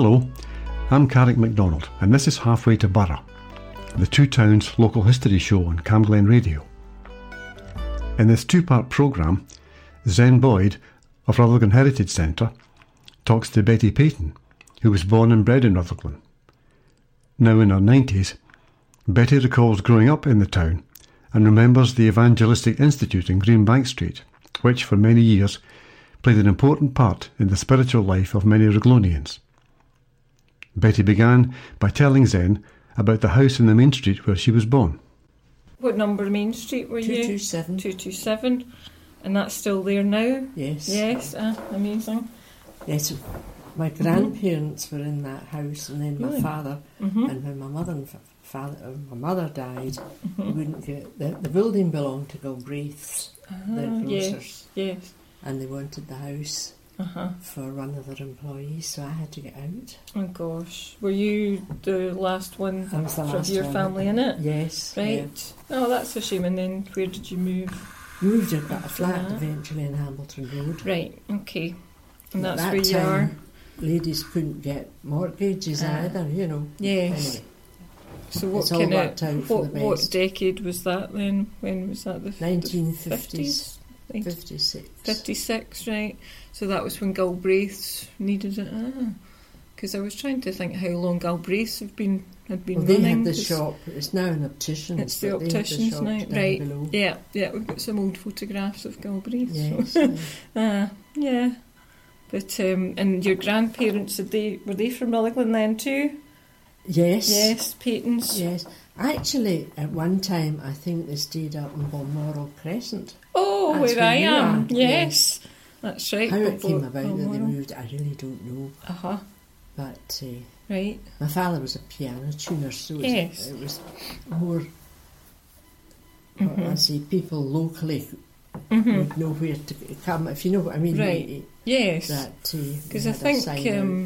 Hello, I'm Carrick MacDonald, and this is Halfway to Burgh, the Two Towns local history show on Camglen Radio. In this two part programme, Zen Boyd of Rutherglen Heritage Centre talks to Betty Peyton, who was born and bred in Rutherglen. Now in her 90s, Betty recalls growing up in the town and remembers the Evangelistic Institute in Greenbank Street, which for many years played an important part in the spiritual life of many Ruglonians. Betty began by telling Zen about the house in the main street where she was born. What number Main Street were you? 227. 227. And that's still there now? Yes. Yes, ah, amazing. Yes. My grandparents were in that house, and then my Really? father. hmm And when my mother and fa- father, uh, my mother died, we hmm wouldn't get the, the building belonged to Galbraiths, the Ah, yes, yes. and they wanted the house Uh-huh. for one of their employees, so I had to get out. Oh gosh. Were you the last one I was the from your one. family in it? Yes. Right. Oh, that's a shame. And then where did you move? yeah. Moved and got a flat Uh-huh. eventually in Hamilton Road. Right, okay. And At that's that where you are? Ladies couldn't get mortgages Ah. either, you know. Yes. Anyway, So what kind of out for what, the what decade was that then? When was that? The 1950s, 50s? 56. 56, right. So that was when Galbraiths needed it. Ah. Because I was trying to think how long Galbraiths have been had been Well, they running. had the shop. It's now an optician. It's the opticians now, right. Yeah, yeah, we've got some old photographs of Galbraiths. Yes. yes. Ah, yeah. But um, and your grandparents did they were they from Rutherglen then too? yes. Yes, Peytons. Yes. Actually, at one time, I think they stayed up in Balmoral Crescent. Oh, That's where I am. are, Yes. That's right. How it came about that they Uh moved, I really don't know. Uh huh. But uh, Right. my father was a piano tuner, so it was- Yes. it was more. Mhm. I see people locally Mhm. would know where to come, if you know what I mean. Right. eh, Yes. That Because I think um,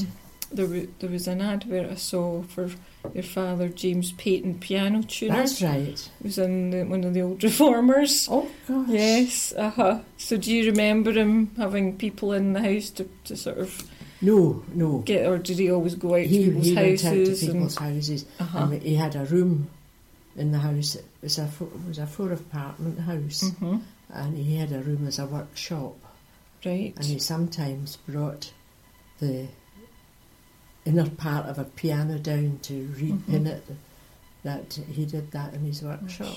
there, w- there was an advert I saw for your father, James Peyton, piano tuner. That's right. It was in the, one of the old reformers. Oh gosh. Yes, uh huh. So do you remember him having people in the house to, to sort of No, no. get, or did he always go out He, to people's he went out to houses? people's houses. uh-huh. And he had a room in the house. It was a four, it was a four apartment house, hmm and he had a room as a workshop. Right. And he sometimes brought the inner part of a piano down to repin Mhm. it. That he did that in his workshop.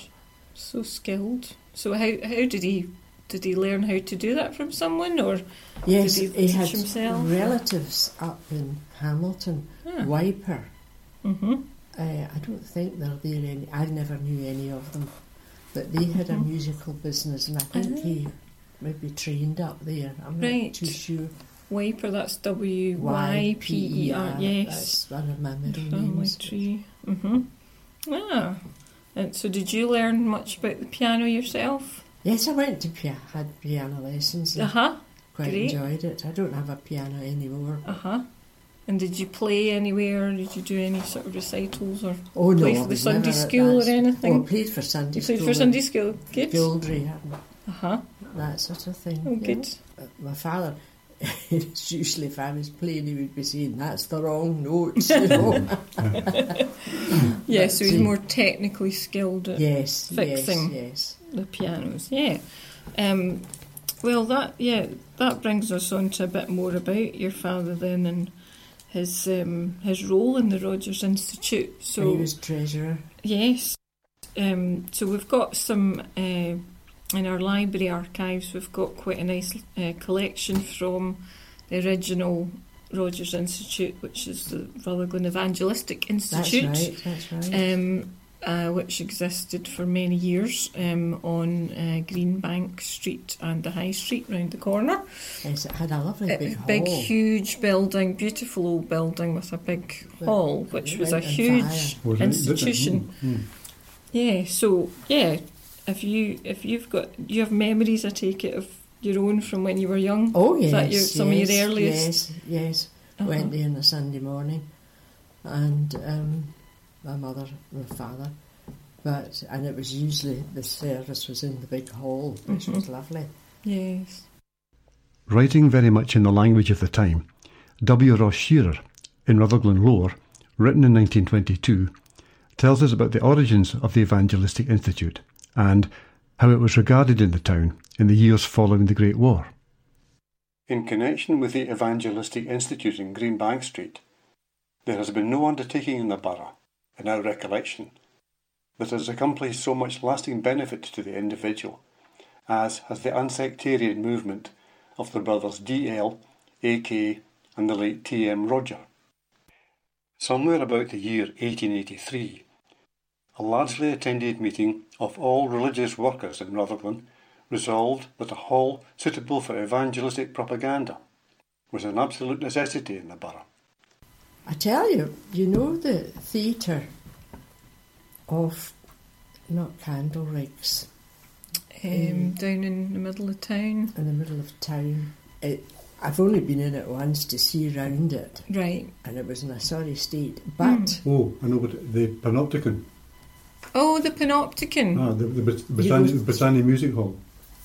So skilled. So how how did he did he learn how to do that from someone or Yes, he he, had himself? relatives up in Hamilton, ah. Wiper. hmm Uh, I don't think they're there any. I never knew any of them, but they had a Mhm. musical business, and I think Ah. he maybe trained up there. I'm Right. not too sure. Wiper, that's W Y P E R. Yes. That's one of my middle names. tree. Mm-hmm. Ah. And so did you learn much about the piano yourself? Yes, I went to pia- had piano lessons. Uh huh. quite great. enjoyed it. I don't have a piano anymore. Uh huh. And did you play anywhere? Did you do any sort of recitals or Oh no, play for the Sunday school or that. Oh, I anything? played for Sunday you played school. for Sunday school. Good. Guildry Uh huh. that sort of thing. Oh, know. good. Uh, My father, it's usually if I was playing, he would be saying, "That's the wrong notes," you know. Yeah, But, so he's uh, more technically skilled at yes, Fixing. yes, yes. the pianos. Yeah. Um, well, that yeah, that brings us on to a bit more about your father then and his um, his role in the Rogers Institute. and So he was treasurer. yes, um, so we've got some uh, in our library archives. We've got quite a nice uh, collection from the original Rogers Institute, which is the Rutherglen Evangelistic That's Institute right. That's right. um, uh, which existed for many years um, on uh, Greenbank Street and the High Street round the corner. yes, it had a lovely A big, hall. huge building, beautiful old building with a big But hall, which was a huge Was institution. Mm, mm. Yeah, so yeah, if you if you've got you have memories, I take it of your own from when you were young. Oh Is yes, that your- some of your earliest? Yes, yes. Uh-huh. Went there on a Sunday morning, and um, my mother, my father, but and it was usually the service was in the big hall, which Mhm. was lovely. Yes. Writing very much in the language of the time, W. Ross Shearer in Rutherglen Lore, written in 1922, tells us about the origins of the Evangelistic Institute and how it was regarded in the town in the years following the Great War. In connection with the Evangelistic Institute in Greenbank Street, there has been no undertaking in the borough, in our recollection, that has accomplished so much lasting benefit to the individual as has the unsectarian movement of the brothers D.L., A.K., and the late T.M. Roger. Somewhere about the year 1883, a largely attended meeting of all religious workers in Rutherglen resolved that a hall suitable for evangelistic propaganda was an absolute necessity in the borough. I tell you, you know the theatre of not Candleriggs Um, Mm. Down in the middle of town. in the middle of town. It, I've only been in it once to see round it, Right. and it was in a sorry state. But Oh, I know, but the Panopticon, Oh, the Panopticon. ah, the, the, Brit- You Britannia, go- Britannia Music Hall.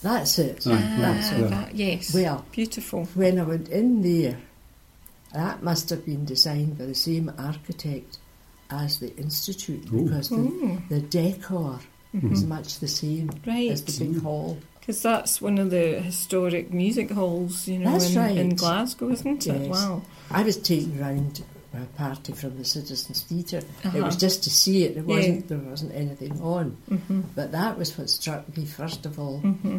that's it. Aye, Ah, that's it. that, yes. Well, Beautiful. when I went in there, that must have been designed by the same architect as the institute Ooh. because the, Oh, the decor is much the same right. as the big hall. Because that's one of the historic music halls, you know, in, right. in Glasgow, isn't it? Yes. Wow. I was taken round a party from the Citizens Theatre. It Uh-huh. was just to see it. It wasn't there wasn't anything on. hmm But that was what struck me first of all. hmm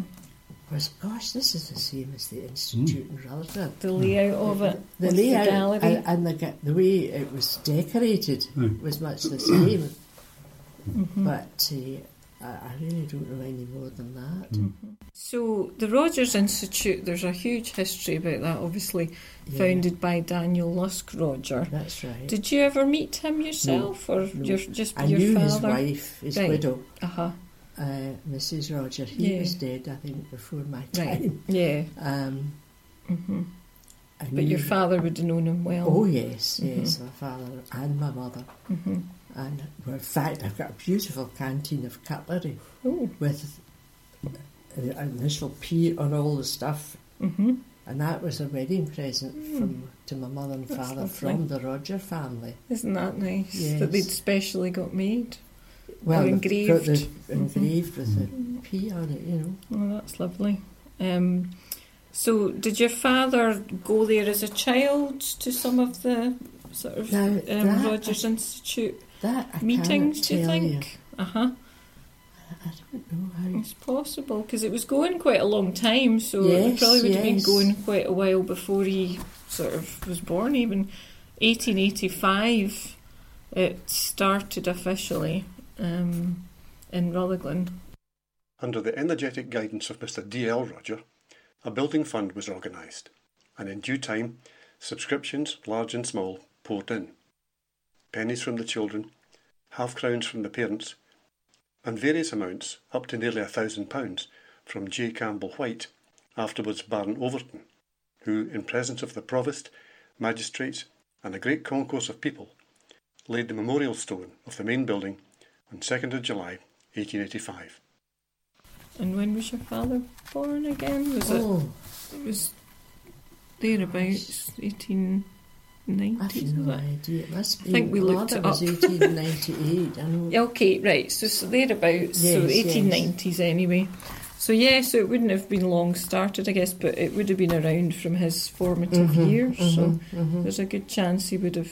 Was gosh, this is the same as the institute in Rutherford. The layout of it. The with layout The gallery. and, and the the way it was decorated Aye. was much the same. Mhm. But uh, I, I really don't know any more than that. Mm. So, the Rogers Institute, there's a huge history about that, obviously, Yeah, founded by Daniel Lusk Roger. That's right. Did you ever meet him yourself, or no. your, just I your knew father? his wife, his Right. widow, Uh huh. uh, Mrs. Roger. He Yeah. was dead, I think, before my time. Right. time. Yeah. Um, hmm But your father would have known him well. Oh yes, yes, Mhm. my father and my mother. And in fact, I've got a beautiful canteen of cutlery Oh. with the initial P on all the stuff, hmm and that was a wedding present Mm. from to my mother and That's father lovely. from the Roger family. Isn't that nice? Yes. That they'd specially got made. Well, Or they've got engraved. the engraved with the Mhm. P on it, you know. Oh, that's lovely. Um, so, did your father go there as a child to some of the sort of Now, um, Rogers Institute That I meetings? cannot Do you tell think? Uh huh. I don't know how. It's possible because it was going quite a long time, so it probably would have been going quite a while before he sort of was born. Even 1885, it started officially um, in Rutherglen. Under the energetic guidance of Mr. D.L. Roger, a building fund was organised, and in due time, subscriptions, large and small, poured in. Pennies from the children, half crowns from the parents, and various amounts, up to nearly a thousand pounds, from J. Campbell White, afterwards Baron Overton, who, in presence of the provost, magistrates, and a great concourse of people, laid the memorial stone of the main building on 2nd of July, 1885. And when was your father born again? Was it? Oh, It was thereabouts eighteen I've nineties. no idea. It must be. I think we a looked it up. 1898. I know. Okay, right. So, so thereabouts. so Yes, yes. eighteen nineties anyway. So yeah, so it wouldn't have been long started, I guess, but it would have been around from his formative Mhm, years. So mhm, mhm. there's a good chance he would have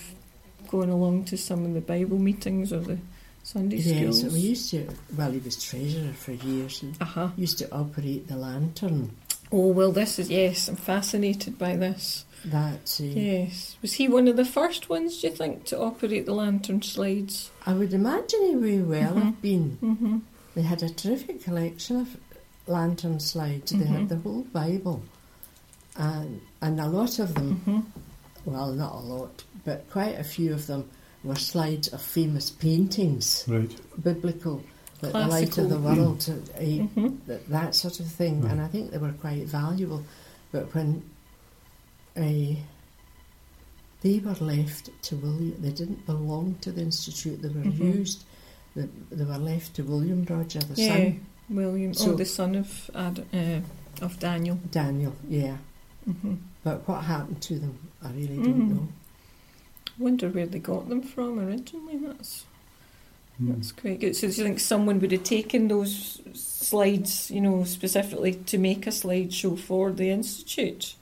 gone along to some of the Bible meetings or the Sunday Yes, schools. we used to. Well, he was treasurer for years and Uh huh. used to operate the lantern. Oh well, this is yes. I'm fascinated by this. That uh, Yes, was he one of the first ones? Do you think to operate the lantern slides? I would imagine he may well Mhm. have been. Mm-hmm. They had a terrific collection of lantern slides. They had the whole Bible, and and a lot of them. Mm-hmm. Well, not a lot, but quite a few of them were slides of famous paintings, Right. biblical, like the light of the Classical. world, uh, eh, Mm-hmm. that, that sort of thing. Right. And I think they were quite valuable. But when they were left to William, they didn't belong to the institute. They were Mhm. used. They, they were left to William Roger, the Yeah, son, William. So- oh, the son of Ad, uh, of Daniel. Daniel. Yeah. hmm But what happened to them, I really don't know. I wonder where they got them from originally. That's Hmm. that's quite good. So do you think someone would have taken those slides, you know, specifically to make a slideshow for the institute?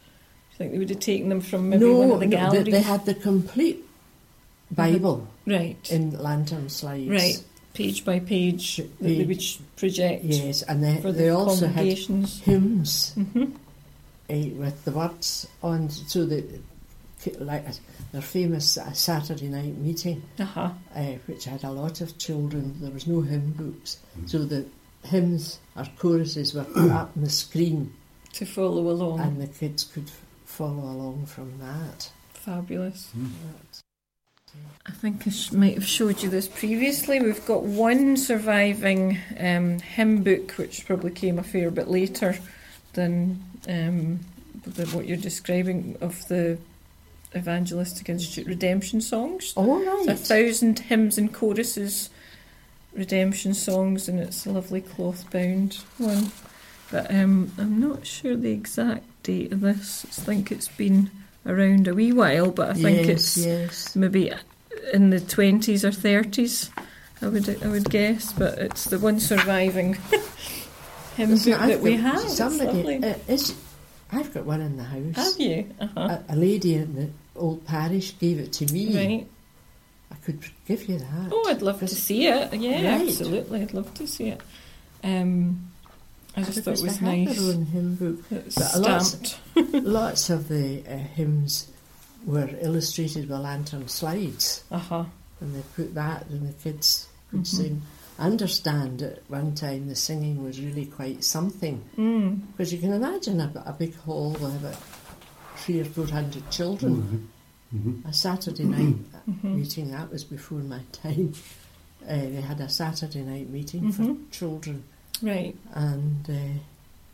Think they would have taken them from maybe no, one of the galleries? they, they had the complete Bible right, in lantern slides. right, page by page that they would project Yes, and they, for they the also had hymns hmm eh, with the words on, so that like their famous uh, Saturday night meeting, Uh-huh. uh, which had a lot of children. There was no hymn books, so the hymns or choruses were put up on the screen, To follow along. and the kids could follow along from that. Fabulous. I think I sh- might have showed you this previously. We've got one surviving um, hymn book, which probably came a fair bit later than um, the, what you're describing of the Evangelistic Institute redemption songs. All It's a thousand hymns and choruses, redemption songs, and it's a lovely cloth bound one. But um, I'm not sure the exact date of this. I think it's been around a wee while, but I think yes, it's yes. maybe in the 20s or 30s. I would I would guess, but it's the one surviving hymn Listen, book I've that we have. Somebody, uh, is, I've got one in the house. have you? Uh-huh. A, a lady in the old parish gave it to me. right. I could give you that. Oh, I'd love to see it. Yeah, Right. absolutely. I'd love to see it. Um, I just thought it was nice. their own hymn book. It's a lot- stamped. Lots of the uh, hymns were illustrated with lantern slides, Uh huh. and they put that, and the kids could Mhm. sing. I understand at one time the singing was really quite something, Mm. because you can imagine a, a big hall with about three or four hundred children. Mhm. A Saturday night Mhm. meeting, that was before my time. Uh, they had a Saturday night meeting for children, Right. and uh,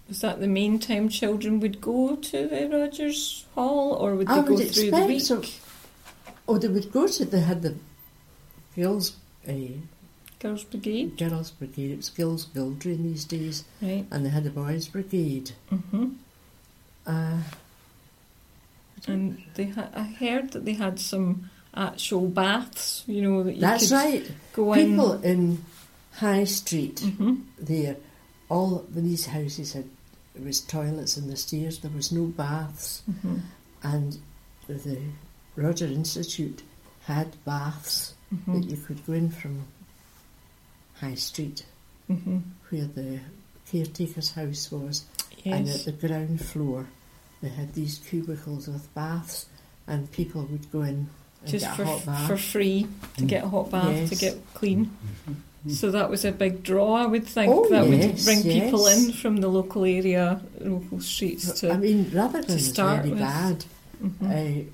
Was that the main time children would go to the Rogers Hall, or would they I go would through the week? so. Oh, they would go to. They had the girls, uh, Girls' Brigade, girls' brigade. It was girls' Guildry in these days, right? and they had the boys' brigade. hmm Uh, And they ha- I heard that they had some actual baths. You know that you that's right. go People in. in High Street hmm there, all these houses had there was toilets in the stairs. There was no baths, hmm and the Roger Institute had baths hmm that you could go in from High Street, hmm where the caretaker's house was. yes. And at the ground floor, they had these cubicles with baths, and people would go in and Just get for hot bath. for free to get a hot bath to get clean. So that was a big draw, I would think. Oh, that would yes, bring people in from the local area, local streets to. I mean, Rutherglen was start very with. bad. Mhm. Uh,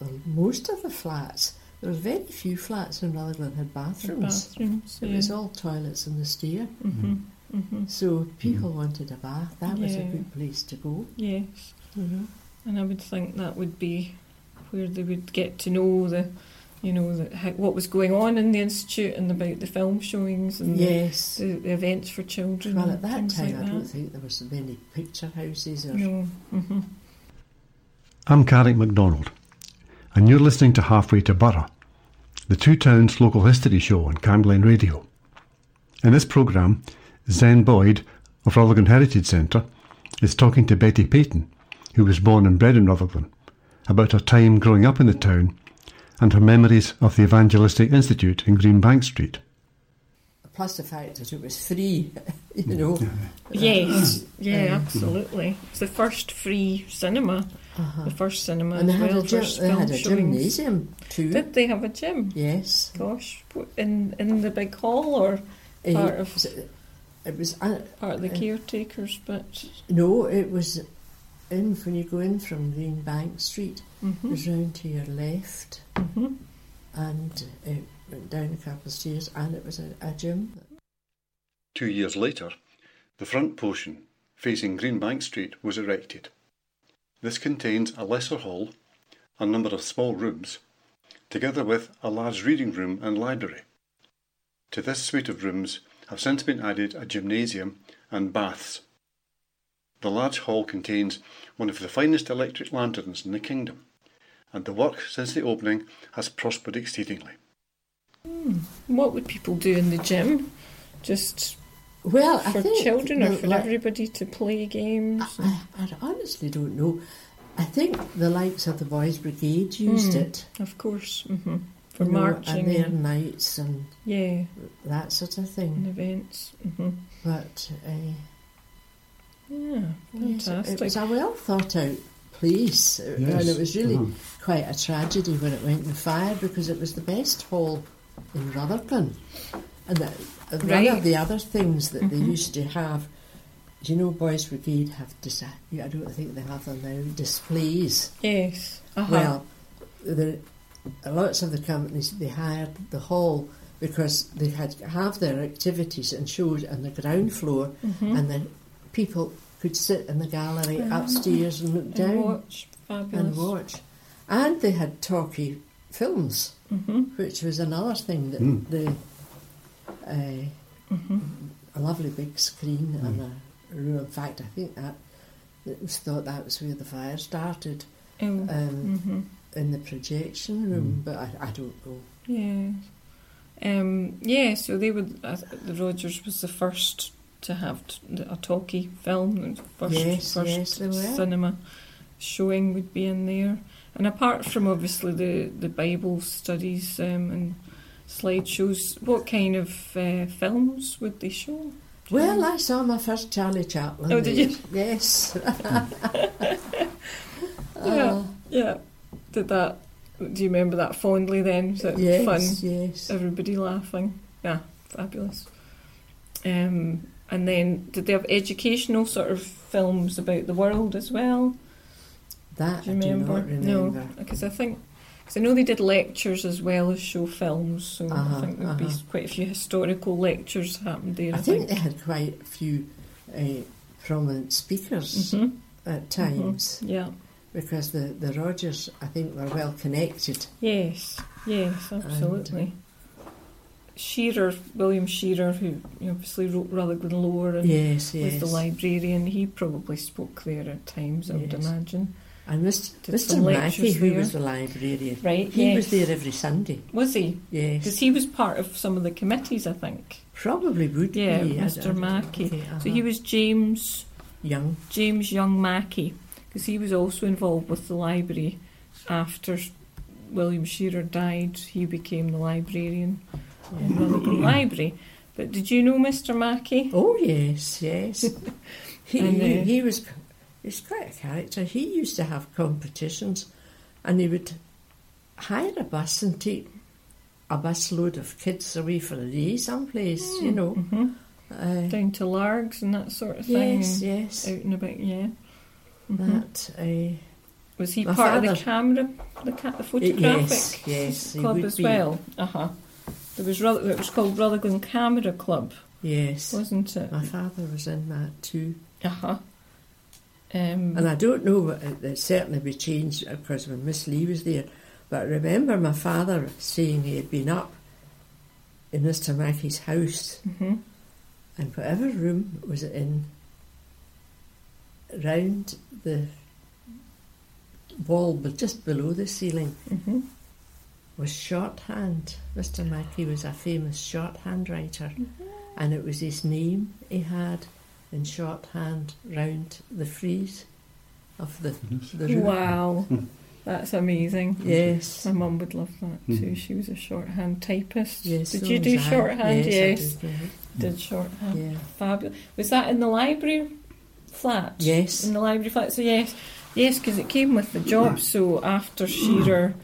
well, most of the flats, there were very few flats in Rutherglen had bathrooms. bathrooms. It was all toilets in the stair. hmm hmm So people wanted a bath. That was a good place to go. Yes, Mm-hmm. and I would think that would be where they would get to know the, you know, the, how, what was going on in the institute and about the film showings and the, Yes. the, the events for children. Well, at that time, like I don't that. think there were so many picture houses or No. hmm I'm Carrick MacDonald, and you're listening to Halfway to Burgh, the Two Towns local history show on Camglen Radio. In this programme, Zen Boyd of Rutherglen Heritage Centre is talking to Betty Peyton, who was born and bred in Rutherglen, about her time growing up in the town and her memories of the Evangelistic Institute in Greenbank Street. plus the fact that it was free, you know. Yes, yeah, absolutely. It's the first free cinema, Uh-huh. the first cinema And they as had, well. a, gym, first they film had a showings. gymnasium too. Did they have a gym? yes. Gosh, what, in in the big hall or Uh, Part of- it was uh, part of the Uh, caretakers? But no, it was in when you go in from Greenbank Street. It hmm was round to your left, hmm and it went down a couple of stairs, and it was a, a gym. Two years later, the front portion, facing Greenbank Street, was erected. This contains a lesser hall, a number of small rooms, together with a large reading room and library. To this suite of rooms have since been added a gymnasium and baths. The large hall contains one of the finest electric lanterns in the kingdom, and the work since the opening has prospered exceedingly. What would people do in the gym? Just Well, I for think children or the- for like- everybody to play games? I, I honestly don't know. I think the likes of the Boys Brigade used Hmm. it Of course, hmm for you know, marching, and their nights and yeah, that sort of and thing. events. hmm But uh, Yeah, yes, fantastic. it was a well thought out place, uh, and it was really Mhm. quite a tragedy when it went in fire because it was the best hall in Rutherglen. And that, and one of the other things that they Mhm. used to have, you know, Boys Brigade have, dis- I don't think they have them now, displays. yes. Uh-huh. Well, the, lots of the companies they hired the hall because they had have their activities and shows on the ground floor, Mhm. and the people could sit in the gallery Ah. upstairs and look and down watch. Fabulous. and watch. And they had talkie films, hmm which was another thing that Mm. the uh, hmm a lovely big screen and a room. In fact, I think that it was thought that was where the fire started Oh. um, hmm in the projection room, Mm. but I, I don't know. Yeah. Um, yeah, so they would. Uh, the Rogers was the first to have t- a talkie film. First, Yes, first yes, cinema showing would be in there. And apart from obviously the, the Bible studies um, and slideshows, what kind of uh, films would they show? Well, I saw my first Charlie Chaplin. Oh, did you? Yes. Yeah. Uh, Yeah. Did that? Do you remember that fondly? Then was it yes, fun? yes. everybody laughing. Yeah, fabulous. Um, and then did they have educational sort of films about the world as well? That Do you I do remember? not remember. No, because I think because I know they did lectures as well as show films, so Uh-huh, I think there'd be uh-huh. quite a few historical lectures happened there. I think they had quite a few uh, prominent speakers hmm at times Yeah. because the, the Rogers, I think, were well connected. Yes. Yes. Absolutely. Shearer, William Shearer, who obviously wrote Rutherglen Lore and Yes, yes. was the librarian, he probably spoke there at times. I would imagine. and Mr. Mr. Mackey, who there. was the librarian, Right. he yes. was there every Sunday. Was he? Yes, because he was part of some of the committees, I think. probably would Yeah, be. Mr. Mackey. okay, So he uh-huh. was James young. James Young Mackey, because he was also involved with the library after William Shearer died. He became the librarian in Rutherglen Library. But did you know Mr. Mackey? Oh yes, yes. he, And, he, uh, he was he's quite a character. He used to have competitions, and he would hire a bus and take a bus load of kids away for a day someplace. You know. hmm Uh, Down to Largs and that sort of thing. yes, yes. Out and about, yeah. Mhm. That. Uh, Was he part of the camera, the, ca- the photographic yes, yes. club as be. well? Uh huh. There was it was called Rutherglen Camera Club, Yes. wasn't it? My father was in that too, Uh huh. Um, and I don't know. It, certainly be changed because when Miss Lee was there. But I remember my father saying he had been up in Mr. Mackey's house mhm. and whatever room was it in, round the wall, but just below the ceiling, hmm was shorthand. Mr. Mackey was a famous shorthand writer, mm-hmm. and it was his name he had in shorthand round the frieze of the, mm-hmm. the room. Wow, mm-hmm. that's amazing. Yes. My mum would love that too. Mhm. She was a shorthand typist. Yes. did so you do I. shorthand? Yes. Yes, I did, did shorthand. yeah. Fabulous. Was that in the library flat? Yes. In the library flat. So yes, yes, because it came with the job. So after Shearer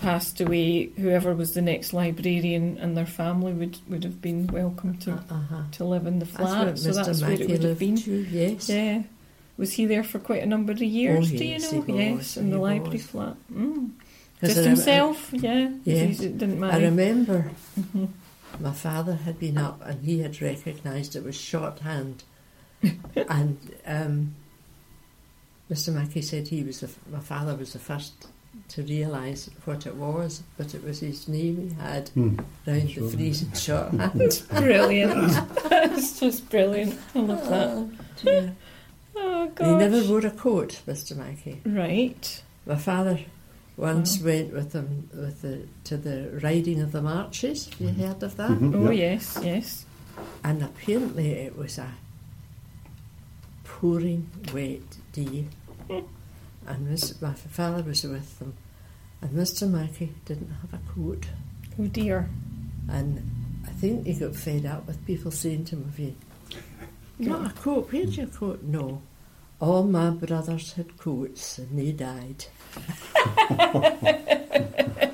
passed away, whoever was the next librarian and their family would, would have been welcome to Uh-huh. to live in the flat. where so Mr. that's where it would have been. too, yes. Yeah. Was he there for quite a number of years? Oh, do you know? yes, in the library was. flat. Mm. Just rem- himself, yeah. Yes. It didn't matter. I remember Mhm. my father had been up and he had recognised it was shorthand. and um, Mr. Mackey said he was the, my father was the first to realise what it was, but it was his name he had Hmm. round Sure. the freezing shorthand. Brilliant. That's just brilliant. I love that. Oh, dear. Oh, he never wore a coat, Mr. Mackey. Right. My father Once went with him with the to the riding of the marches. Have you heard of that? Mhm. Oh Yeah. yes, yes. And apparently it was a pouring wet day. and Miss, my father was with them. And Mr. Mackey didn't have a coat. Oh dear. And I think he got fed up with people saying to him, Have you not a coat? Where's hmm. your coat? No. All my brothers had coats and they died.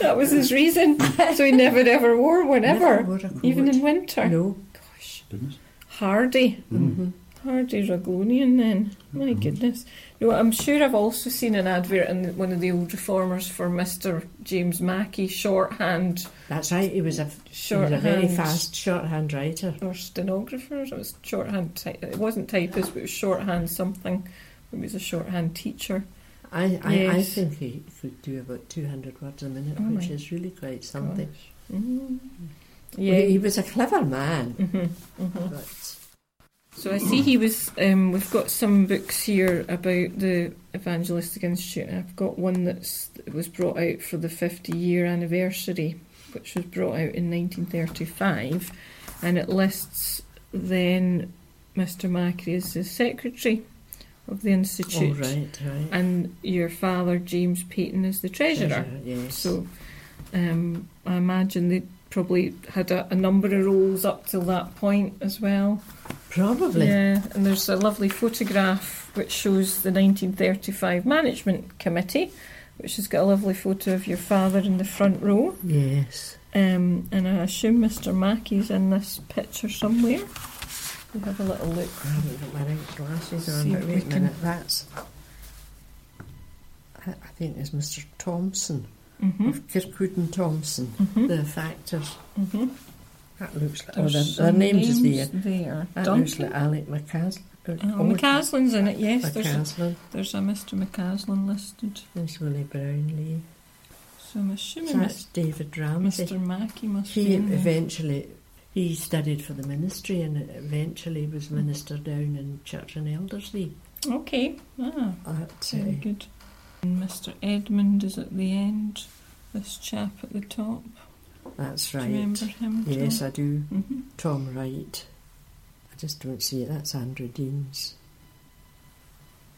That was his reason. so he never ever wore one Never ever, wore a coat. even in winter. No. Gosh, Goodness. hardy, Mm-hmm. mm-hmm. hardy Ruglonian. Then, my mm-hmm. goodness. No, I'm sure I've also seen an advert in one of the old reformers for Mister James Mackey shorthand That's right, he was a, he was a very fast shorthand writer. or stenographer. It was shorthand. Ty- it wasn't typist, but it was shorthand something. He was a shorthand teacher. I, I, I think he could do about 200 words a minute, Oh which is really quite something. Mm. Well, Yeah. he was a clever man, hmm hmm but So I see he was. Um, we've got some books here about the Evangelistic Institute. and I've got one that's that was brought out for the 50 year anniversary, which was brought out in 1935, and it lists then Mr. Mackey as the secretary of the oh, institute, right, right. and your father James Peyton as the treasurer. yes. So um, I imagine they probably had a, a number of roles up till that point as well. Probably. Yeah, and there's a lovely photograph which shows the 1935 Management Committee, which has got a lovely photo of your father in the front row. Yes. Um, and I assume Mr. Mackey's in this picture somewhere. We have a little look. I haven't got my right glasses on, but wait a minute. That's, I, I think it's Mr. Thompson Mm-hmm. of Kirkwood and Thompson, Mm-hmm. the factors. Mm-hmm. That looks like, oh, There's their, some their names is there. there. That Duncan. looks like Alec McCas- Oh, oh, McCaslin's in it, yes. There's a, there's a Mr. McCaslin listed. There's Willie Brownlee. So I'm assuming So that's David Ramsey. Mr. Mackey must He be in there. eventually he studied for the ministry and eventually was minister down in Church and Elderslie. Okay. Ah, At, very good. And Mr. Edmund is at the end. This chap at the top. That's Do you right. remember him? Yes, I do. hmm Tom Wright. I just don't see it. That's Andrew Deans.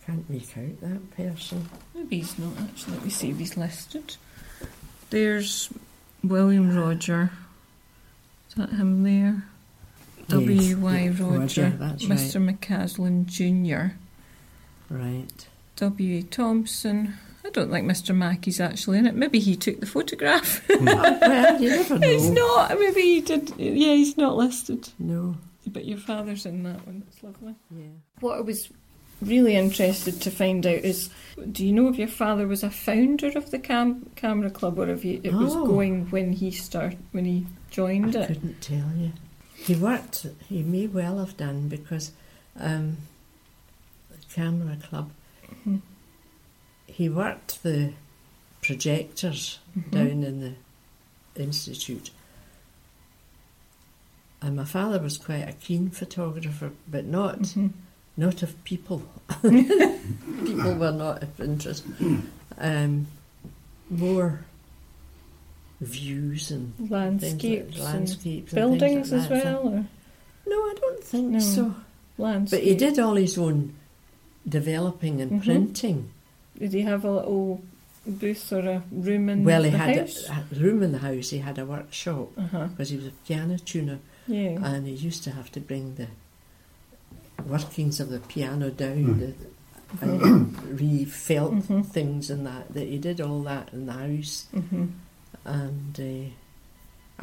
Can't make out that person. Maybe he's not actually. Let me see if he's listed. There's William Roger. Is that him there? W. Y. Yes, Roger. that's Mr. McCaslin Jr. right. Right. W. A. Thompson. I don't think Mr. Mackey's actually in it. Maybe he took the photograph. Oh, well, you never know. He's not. Maybe he did. Yeah, he's not listed. No. But your father's in that one. It's lovely. Yeah. What I was really interested to find out is do you know if your father was a founder of the cam- camera club or if he, it was Oh. going when he start when he joined I it? couldn't tell you. He worked, he may well have done because um, the camera club, Mhm. He worked the projectors Mhm. down in the institute. And my father was quite a keen photographer, but not Mhm. not of people. people were not of interest. Um, more views and Landscapes, like, landscapes and and buildings as like that. well, or No, I don't think No. so. landscapes. But he did all his own developing and Mhm. printing. Did he have a little booth or a room in well, he the had house? a, a room in the house. He had a workshop uh-huh. because he was a piano tuner, Yeah. and he used to have to bring the workings of the piano down, the, and refelt Mhm. things and that. That he did all that in the house, hmm and uh,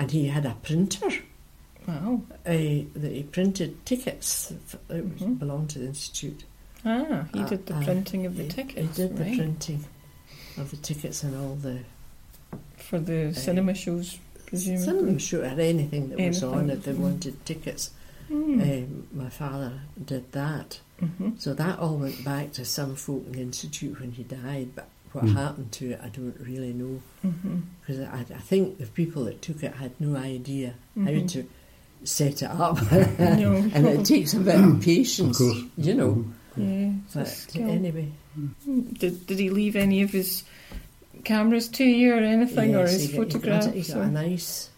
and he had a printer. Wow. Uh, that he printed tickets that was- Mhm. belonged to the institute. Ah, he Uh, did the uh, printing of the he, tickets. He did right. the printing of the tickets and all the for the cinema shows, presumably. cinema show or anything that was on if they Mm. wanted tickets. Mm. Um, my father did that. hmm So that all went back to some folk in the institute when he died. But what Mm. happened to it, I don't really know because I, I think the people that took it had no idea how Mhm. to set it up, No. and it takes a bit of patience, Of you know. Yeah, it's But anyway, Did, did he leave any of his cameras to you or anything, or his he got- he got- photographs? He got a nice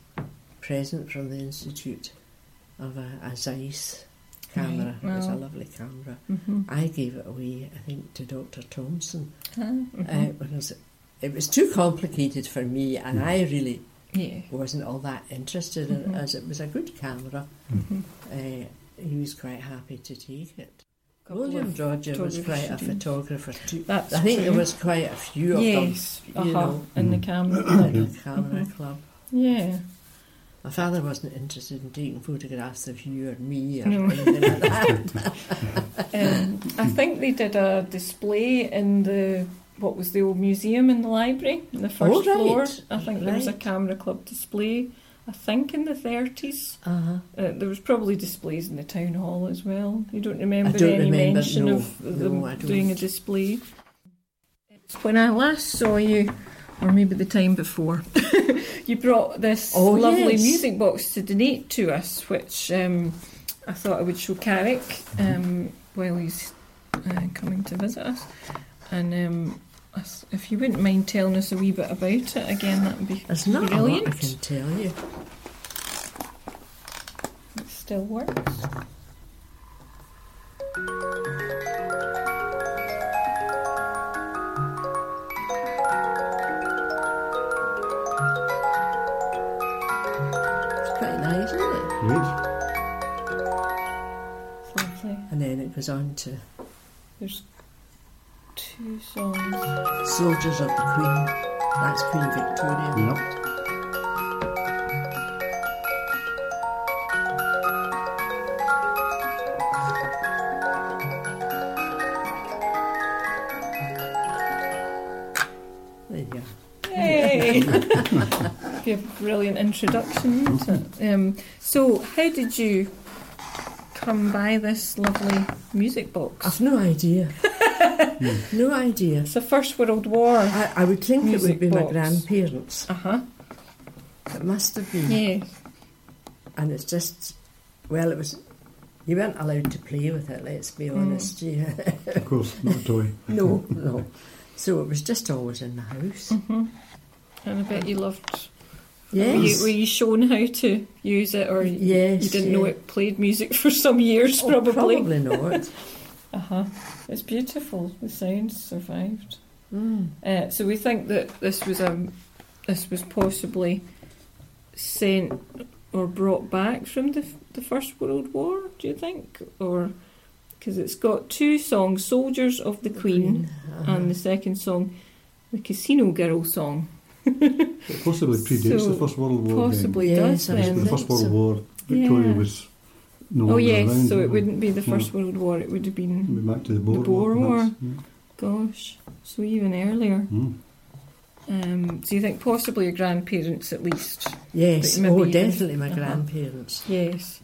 present from the Institute of a, a Zeiss camera. Right, It was a lovely camera. Mhm. I gave it away, I think, to Dr. Thompson Ah, mhm. uh, because it was too complicated for me, and I really yeah. wasn't all that interested in Mhm. it, as it was a good camera. Mhm. Uh, he was quite happy to take it. Couple William of Roger was photographs quite a photographer too. That's I think there was quite a few of yes, them, you uh-huh, know, in the Mm. camera. at club. the camera Mhm. club. Yeah. My father wasn't interested in taking photographs of you or me or No. anything like that. Um, I think they did a display in the what was the old museum in the library, in the first Oh, right. floor. I think there was a camera club display. I think in the thirties. uh-huh. Uh, there was probably displays in the town hall as well. You don't remember don't any remember, mention no. of them don't. doing a display. When I last saw you, or maybe the time before, you brought this Oh, lovely yes. music box to donate to us, which um, I thought I would show Carrick um, while he's uh, coming to visit us. And um, us- if you wouldn't mind telling us a wee bit about it again, that would be There's not brilliant. a lot I can tell you. It still works. It's quite nice, songs. Soldiers of the Queen. That's Queen Victoria. Yep. There you go. Yay! Be a brilliant introduction. isn't? Um, so, how did you come by this lovely music box? I've no idea. no idea. It's the First World War. I, I would think it would be my grandparents. Uh huh. It must have been. Yeah. And it's just, well, it was. You weren't allowed to play with it. Let's be honest. Yeah. Of course, not a toy. no, no. So it was just always in the house. hmm And I bet you loved. Yes. Were you, were you shown how to use it, or yes. you didn't yeah. know it played music for some years? Oh, Probably. probably not. Uh huh. It's beautiful. The sounds survived. Mm. Uh, so we think that this was um this was possibly sent or brought back from the the First World War. Do you think, or because it's got two songs, "Soldiers of the Queen" Uh-huh. and the second song, "The Casino Girl" song. It possibly predates So, the First World War. Possibly Yes, does I Because then. the First World so. War, Victoria Yeah. was no Oh yes, around. so it wouldn't be the First World War. It would have been, We're back to the Boer, Boer War. perhaps. Yeah. gosh, so even earlier. Mm. Um, so you think possibly your grandparents at least? Yes, maybe oh, definitely my uh-huh. grandparents. Yes.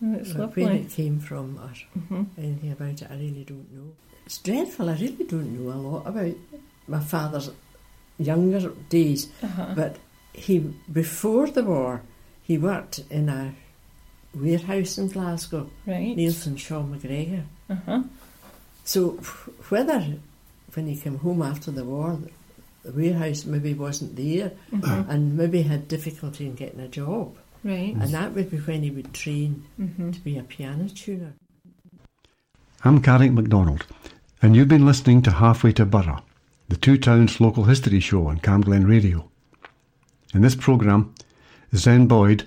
It's But where it came from or hmm anything about it, I really don't know. It's dreadful. I really don't know a lot about my father's younger days. Uh-huh. But he, before the war, he worked in a warehouse in Glasgow, Right. Nielsen Shaw McGregor. Uh-huh. So whether when he came home after the war, the warehouse maybe wasn't there Mhm. and maybe had difficulty in getting a job, Right. and that would be when he would train hmm to be a piano tuner. I'm Carrick MacDonald, and you've been listening to Halfway to Burgh, the Two Towns local history show on Camglen Radio. In this programme, Zen Boyd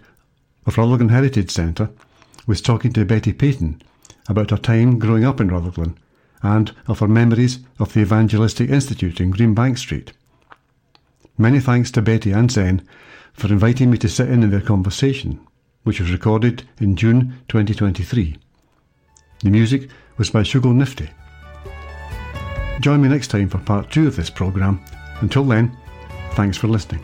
of Rutherglen Heritage Centre was talking to Betty Peyton about her time growing up in Rutherglen and of her memories of the Evangelistic Institute in Greenbank Street. Many thanks to Betty and Zen for inviting me to sit in in their conversation, which was recorded in June 2023. The music was by Shugal Nifty. Join me next time for part two of this programme. Until then, thanks for listening.